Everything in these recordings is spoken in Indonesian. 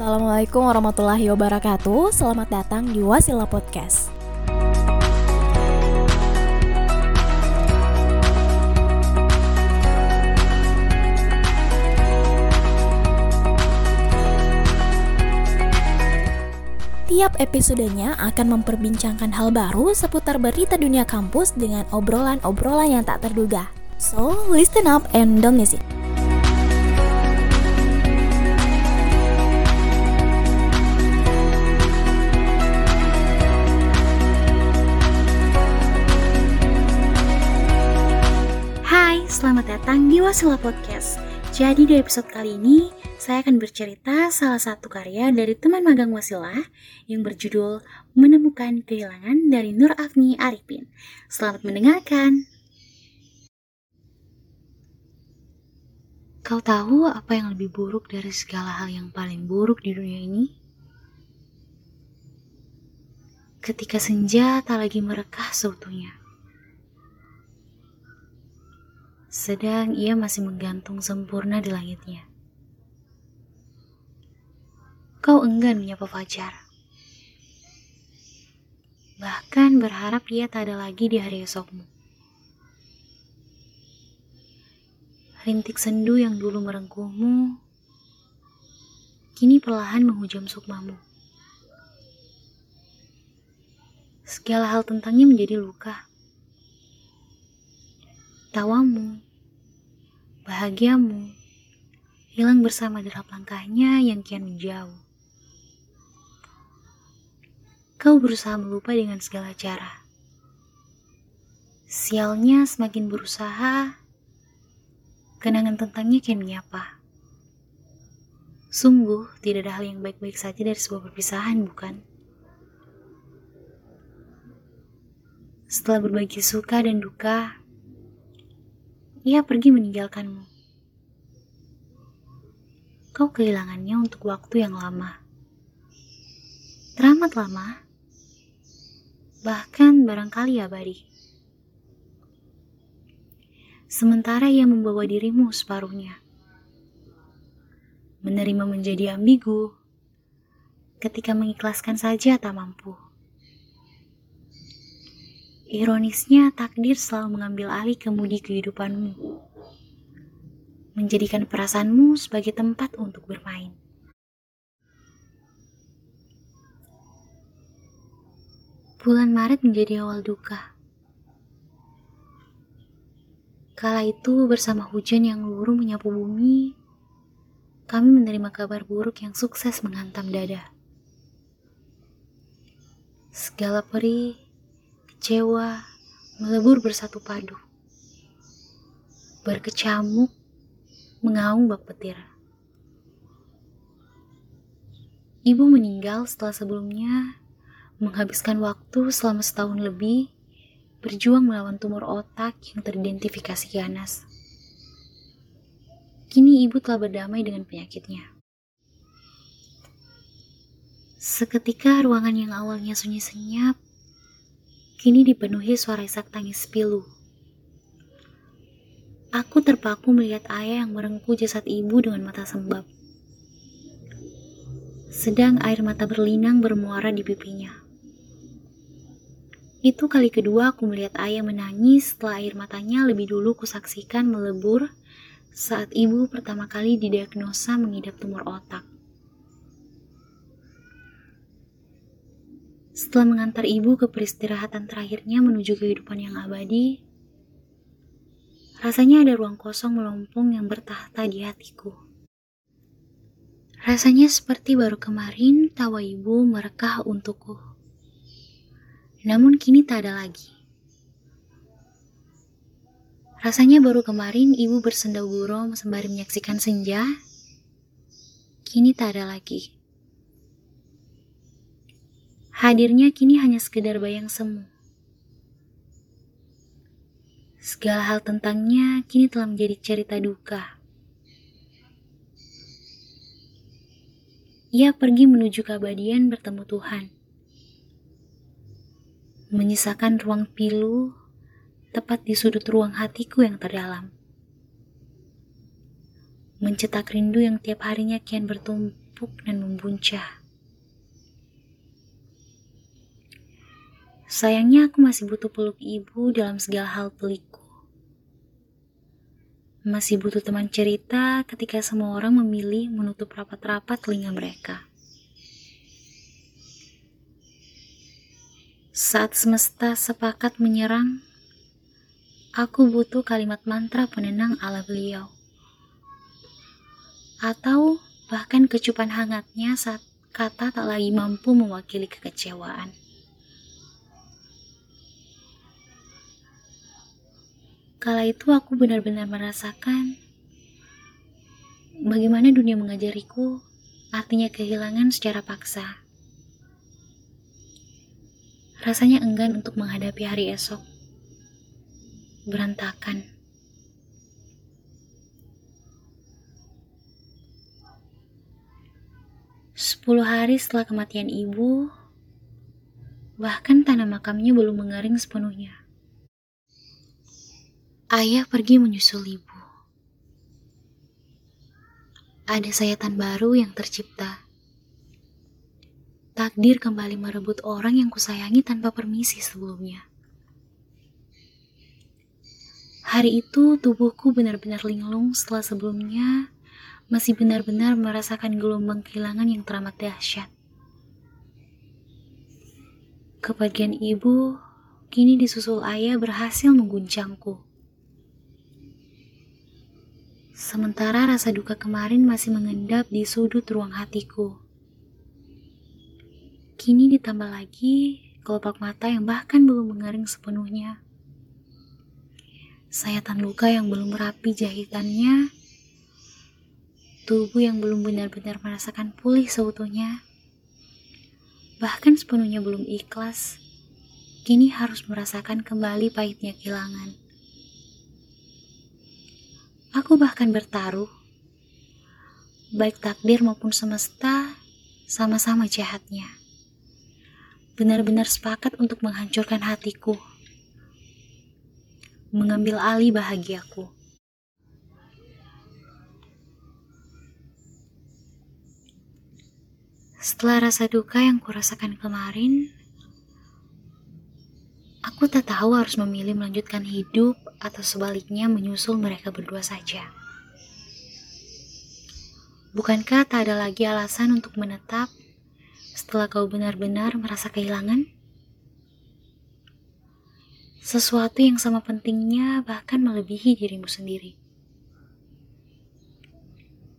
Assalamualaikum warahmatullahi wabarakatuh. Selamat datang di Wasila Podcast. Tiap episodenya akan memperbincangkan hal baru seputar berita dunia kampus dengan obrolan-obrolan yang tak terduga. So, listen up and don't miss it. Selamat datang di Wasila Podcast. Jadi di episode kali ini, saya akan bercerita salah satu karya dari teman magang Wasila yang berjudul Menemukan Kehilangan dari Nur Afni Arifin. Selamat mendengarkan. Kau tahu apa yang lebih buruk dari segala hal yang paling buruk di dunia ini? Ketika senja tak lagi merekah seutuhnya. Sedang ia masih menggantung sempurna di langitnya. Kau enggan menyapa Fajar. Bahkan berharap ia tak ada lagi di hari esokmu. Rintik sendu yang dulu merengkuhmu, kini perlahan menghujam sukmamu. Segala hal tentangnya menjadi luka tawamu, bahagiamu, hilang bersama derap langkahnya yang kian menjauh. Kau berusaha melupa dengan segala cara. Sialnya semakin berusaha, kenangan tentangnya kian menyapa. Sungguh tidak ada hal yang baik-baik saja dari sebuah perpisahan, bukan? Setelah berbagi suka dan duka, ia pergi meninggalkanmu. Kau kehilangannya untuk waktu yang lama. Teramat lama. Bahkan barangkali abadi. Sementara ia membawa dirimu separuhnya. Menerima menjadi ambigu. Ketika mengikhlaskan saja tak mampu. Ironisnya, takdir selalu mengambil alih kemudi kehidupanmu, menjadikan perasaanmu sebagai tempat untuk bermain. Bulan Maret menjadi awal duka. Kala itu bersama hujan yang luruh menyapu bumi, kami menerima kabar buruk yang sukses menghantam dada. Segala perih kecewa melebur bersatu padu. Berkecamuk, mengaung bak petir. Ibu meninggal setelah sebelumnya menghabiskan waktu selama setahun lebih berjuang melawan tumor otak yang teridentifikasi ganas. Kini ibu telah berdamai dengan penyakitnya. Seketika ruangan yang awalnya sunyi senyap kini dipenuhi suara isak tangis pilu. Aku terpaku melihat ayah yang merengku jasad ibu dengan mata sembab. Sedang air mata berlinang bermuara di pipinya. Itu kali kedua aku melihat ayah menangis setelah air matanya lebih dulu kusaksikan melebur saat ibu pertama kali didiagnosa mengidap tumor otak. Setelah mengantar ibu ke peristirahatan terakhirnya menuju kehidupan yang abadi, rasanya ada ruang kosong melompong yang bertahta di hatiku. Rasanya seperti baru kemarin tawa ibu merekah untukku. Namun kini tak ada lagi. Rasanya baru kemarin ibu bersenda gurau sembari menyaksikan senja. Kini tak ada lagi. Hadirnya kini hanya sekedar bayang semu. Segala hal tentangnya kini telah menjadi cerita duka. Ia pergi menuju keabadian bertemu Tuhan. Menyisakan ruang pilu tepat di sudut ruang hatiku yang terdalam. Mencetak rindu yang tiap harinya kian bertumbuh menumpuk dan membuncah. Sayangnya aku masih butuh peluk ibu dalam segala hal pelikku. Masih butuh teman cerita ketika semua orang memilih menutup rapat-rapat telinga mereka. Saat semesta sepakat menyerang, aku butuh kalimat mantra penenang ala beliau. Atau bahkan kecupan hangatnya saat kata tak lagi mampu mewakili kekecewaan. Kala itu aku benar-benar merasakan bagaimana dunia mengajariku artinya kehilangan secara paksa. Rasanya enggan untuk menghadapi hari esok. Berantakan. Sepuluh hari setelah kematian ibu, bahkan tanah makamnya belum mengering sepenuhnya. Ayah pergi menyusul ibu. Ada sayatan baru yang tercipta. Takdir kembali merebut orang yang kusayangi tanpa permisi sebelumnya. Hari itu tubuhku benar-benar linglung setelah sebelumnya masih benar-benar merasakan gelombang kehilangan yang teramat dahsyat. Kepergian ibu kini disusul ayah berhasil mengguncangku. Sementara rasa duka kemarin masih mengendap di sudut ruang hatiku. Kini ditambah lagi kelopak mata yang bahkan belum mengering sepenuhnya. Sayatan luka yang belum rapi jahitannya. Tubuh yang belum benar-benar merasakan pulih seutuhnya. Bahkan sepenuhnya belum ikhlas. Kini harus merasakan kembali pahitnya kehilangan. Aku bahkan bertaruh, baik takdir maupun semesta sama-sama jahatnya. Benar-benar sepakat untuk menghancurkan hatiku, mengambil alih bahagiaku. Setelah rasa duka yang kurasakan kemarin, Aku tak tahu harus memilih melanjutkan hidup atau sebaliknya menyusul mereka berdua saja. Bukankah tak ada lagi alasan untuk menetap setelah kau benar-benar merasa kehilangan? Sesuatu yang sama pentingnya bahkan melebihi dirimu sendiri.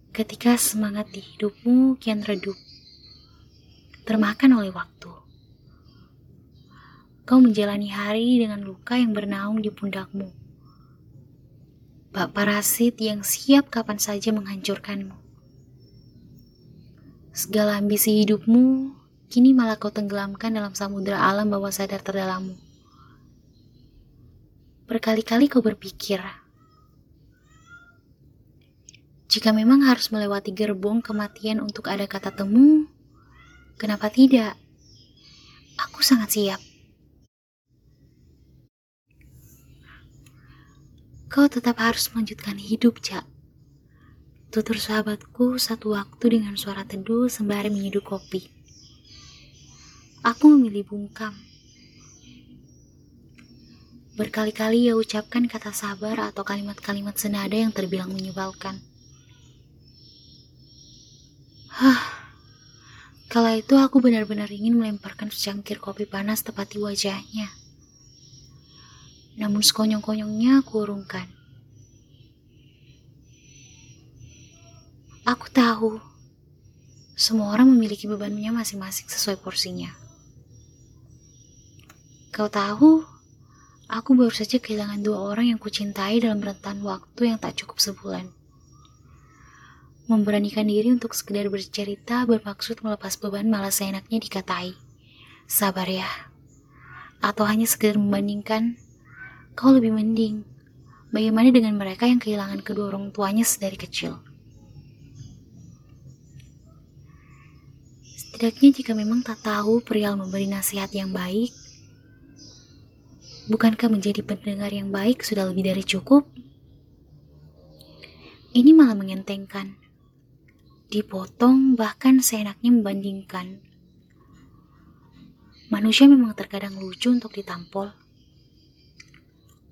Ketika semangat di hidupmu kian redup, termakan oleh waktu Kau menjalani hari dengan luka yang bernaung di pundakmu. Bak parasit yang siap kapan saja menghancurkanmu. Segala ambisi hidupmu kini malah kau tenggelamkan dalam samudera alam bawah sadar terdalammu. Berkali-kali kau berpikir, jika memang harus melewati gerbong kematian untuk ada kata temu, kenapa tidak? Aku sangat siap. Kau tetap harus melanjutkan hidup, Cak. Tutur sahabatku satu waktu dengan suara teduh sembari menyeduh kopi. Aku memilih bungkam. Berkali-kali ia ucapkan kata sabar atau kalimat-kalimat senada yang terbilang menyebalkan. Hah, kala itu aku benar-benar ingin melemparkan secangkir kopi panas tepat di wajahnya namun sekonyong-konyongnya aku urungkan. Aku tahu, semua orang memiliki bebannya masing-masing sesuai porsinya. Kau tahu, aku baru saja kehilangan dua orang yang kucintai dalam rentan waktu yang tak cukup sebulan. Memberanikan diri untuk sekedar bercerita bermaksud melepas beban malah seenaknya dikatai. Sabar ya. Atau hanya sekedar membandingkan Kau lebih mending. Bagaimana dengan mereka yang kehilangan kedua orang tuanya sedari kecil? Setidaknya jika memang tak tahu perihal memberi nasihat yang baik, bukankah menjadi pendengar yang baik sudah lebih dari cukup? Ini malah mengentengkan. dipotong, bahkan seenaknya membandingkan. Manusia memang terkadang lucu untuk ditampol.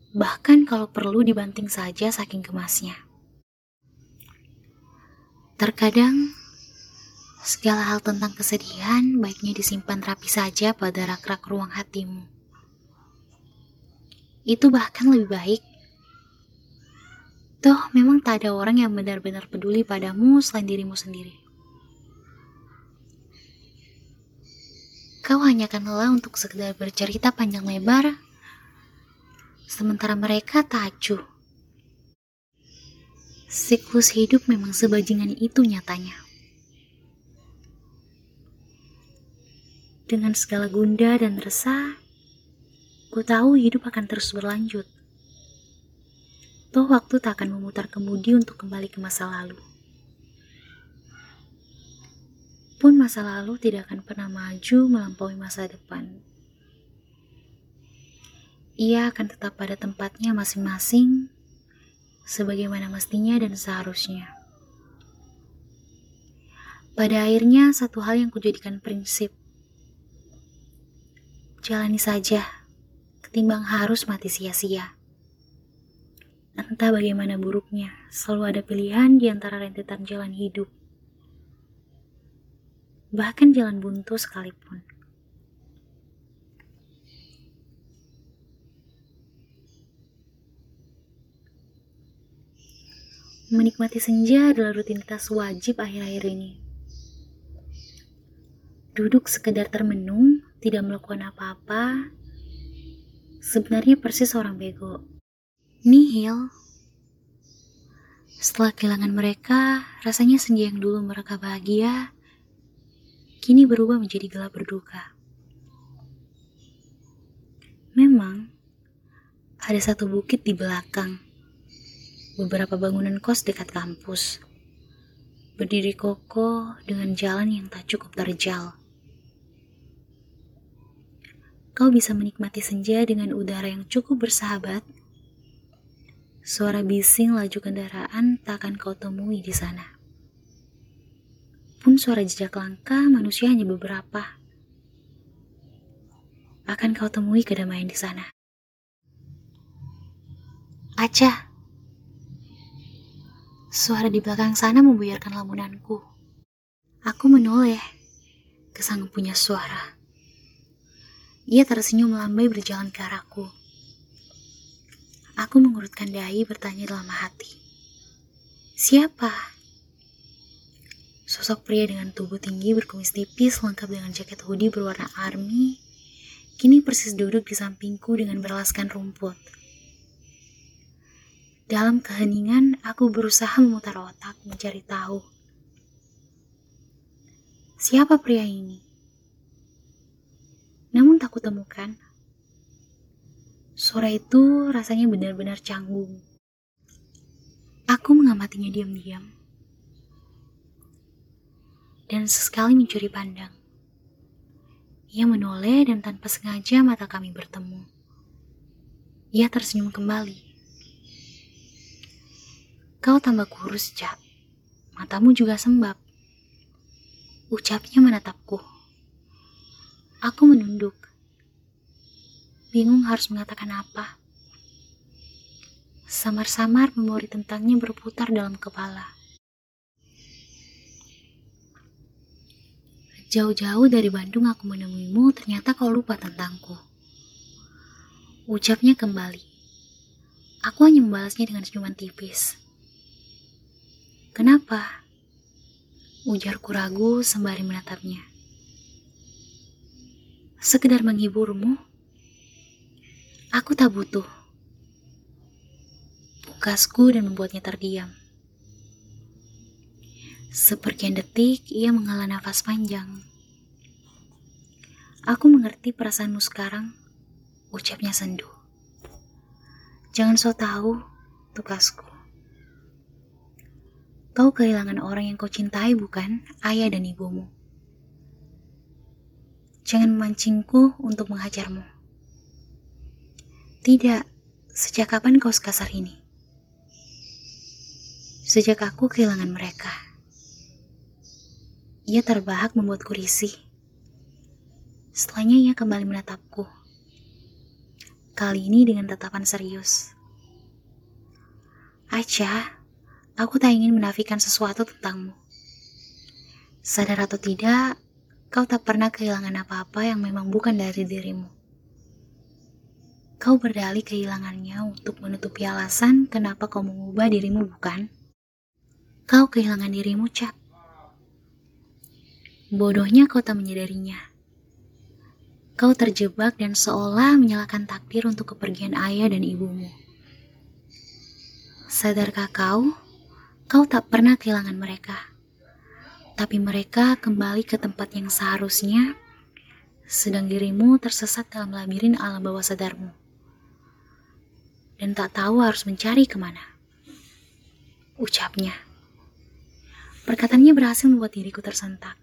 Bahkan kalau perlu dibanting saja saking gemasnya. Terkadang segala hal tentang kesedihan baiknya disimpan rapi saja pada rak-rak ruang hatimu. Itu bahkan lebih baik Toh, memang tak ada orang yang benar-benar peduli padamu selain dirimu sendiri. Kau hanya akan lelah untuk sekedar bercerita panjang lebar, sementara mereka tak acuh. Siklus hidup memang sebajingan itu nyatanya. Dengan segala gundah dan resah, ku tahu hidup akan terus berlanjut. Toh waktu tak akan memutar kemudi untuk kembali ke masa lalu. Pun masa lalu tidak akan pernah maju melampaui masa depan. Ia akan tetap pada tempatnya masing-masing, sebagaimana mestinya dan seharusnya. Pada akhirnya, satu hal yang kujadikan prinsip. Jalani saja, ketimbang harus mati sia-sia. Entah bagaimana buruknya, selalu ada pilihan di antara rentetan jalan hidup. Bahkan jalan buntu sekalipun. Menikmati senja adalah rutinitas wajib akhir-akhir ini. Duduk sekedar termenung, tidak melakukan apa-apa, sebenarnya persis orang bego nihil. Setelah kehilangan mereka, rasanya senja yang dulu mereka bahagia, kini berubah menjadi gelap berduka. Memang, ada satu bukit di belakang, beberapa bangunan kos dekat kampus, berdiri kokoh dengan jalan yang tak cukup terjal. Kau bisa menikmati senja dengan udara yang cukup bersahabat Suara bising laju kendaraan tak akan kau temui di sana. Pun suara jejak langkah manusia hanya beberapa. Akan kau temui kedamaian di sana. Aca. Suara di belakang sana membuyarkan lamunanku. Aku menoleh ke sang punya suara. Ia tersenyum melambai berjalan ke arahku. Aku mengurutkan dahi bertanya dalam hati. Siapa? Sosok pria dengan tubuh tinggi berkumis tipis lengkap dengan jaket hoodie berwarna army kini persis duduk di sampingku dengan beralaskan rumput. Dalam keheningan, aku berusaha memutar otak mencari tahu. Siapa pria ini? Namun tak kutemukan. Suara itu rasanya benar-benar canggung. Aku mengamatinya diam-diam. Dan sesekali mencuri pandang. Ia menoleh dan tanpa sengaja mata kami bertemu. Ia tersenyum kembali. Kau tambah kurus, Cak. Matamu juga sembab. Ucapnya menatapku. Aku menunduk bingung harus mengatakan apa. Samar-samar memori tentangnya berputar dalam kepala. Jauh-jauh dari Bandung aku menemuimu, ternyata kau lupa tentangku. Ucapnya kembali. Aku hanya membalasnya dengan senyuman tipis. Kenapa? Ujarku ragu sembari menatapnya. Sekedar menghiburmu, Aku tak butuh. Pukasku dan membuatnya terdiam. Seperkian detik, ia menghela nafas panjang. Aku mengerti perasaanmu sekarang, ucapnya sendu. Jangan so tahu, tukasku. Kau kehilangan orang yang kau cintai bukan ayah dan ibumu. Jangan memancingku untuk menghajarmu. Tidak, sejak kapan kau sekasar ini? Sejak aku kehilangan mereka. Ia terbahak membuatku risih. Setelahnya ia kembali menatapku. Kali ini dengan tatapan serius. Aca, aku tak ingin menafikan sesuatu tentangmu. Sadar atau tidak, kau tak pernah kehilangan apa-apa yang memang bukan dari dirimu. Kau berdalih kehilangannya untuk menutupi alasan kenapa kau mengubah dirimu, bukan? Kau kehilangan dirimu, Cak. Bodohnya kau tak menyadarinya. Kau terjebak dan seolah menyalahkan takdir untuk kepergian ayah dan ibumu. Sadarkah kau, kau tak pernah kehilangan mereka. Tapi mereka kembali ke tempat yang seharusnya, sedang dirimu tersesat dalam labirin alam bawah sadarmu dan tak tahu harus mencari ke mana. Ucapnya. Perkataannya berhasil membuat diriku tersentak.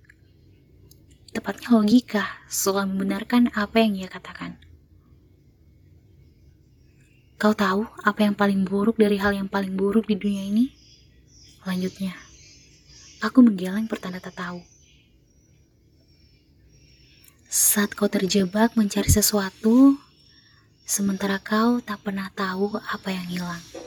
Tepatnya logika soal membenarkan apa yang ia katakan. Kau tahu apa yang paling buruk dari hal yang paling buruk di dunia ini? Lanjutnya, aku menggeleng pertanda tak tahu. Saat kau terjebak mencari sesuatu, sementara kau tak pernah tahu apa yang hilang.